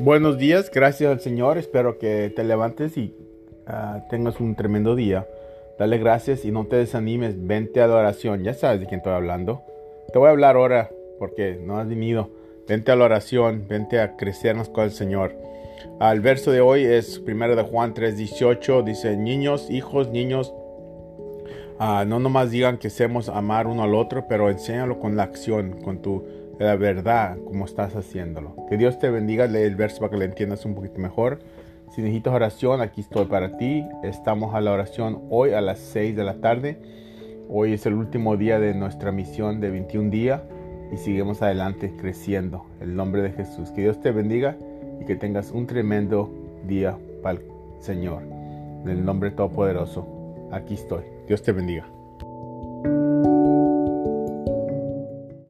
Buenos días, gracias al Señor. Espero que te levantes y ah, tengas un tremendo día. Dale gracias y no te desanimes. Vente a la oración. Ya sabes de quién estoy hablando. Te voy a hablar ahora porque no has venido. Vente a la oración. Vente a crecernos con el Señor. El verso de hoy es 1 de Juan 3:18. Dice, niños, hijos, niños, ah, no nomás digan que seamos amar uno al otro, pero enséñalo con la acción, con tu la verdad como estás haciéndolo. Que Dios te bendiga, lee el verso para que lo entiendas un poquito mejor. Si necesitas oración, aquí estoy para ti. Estamos a la oración hoy a las 6 de la tarde. Hoy es el último día de nuestra misión de 21 días y seguimos adelante creciendo. En el nombre de Jesús. Que Dios te bendiga y que tengas un tremendo día para el Señor. En el nombre todopoderoso. Aquí estoy. Dios te bendiga.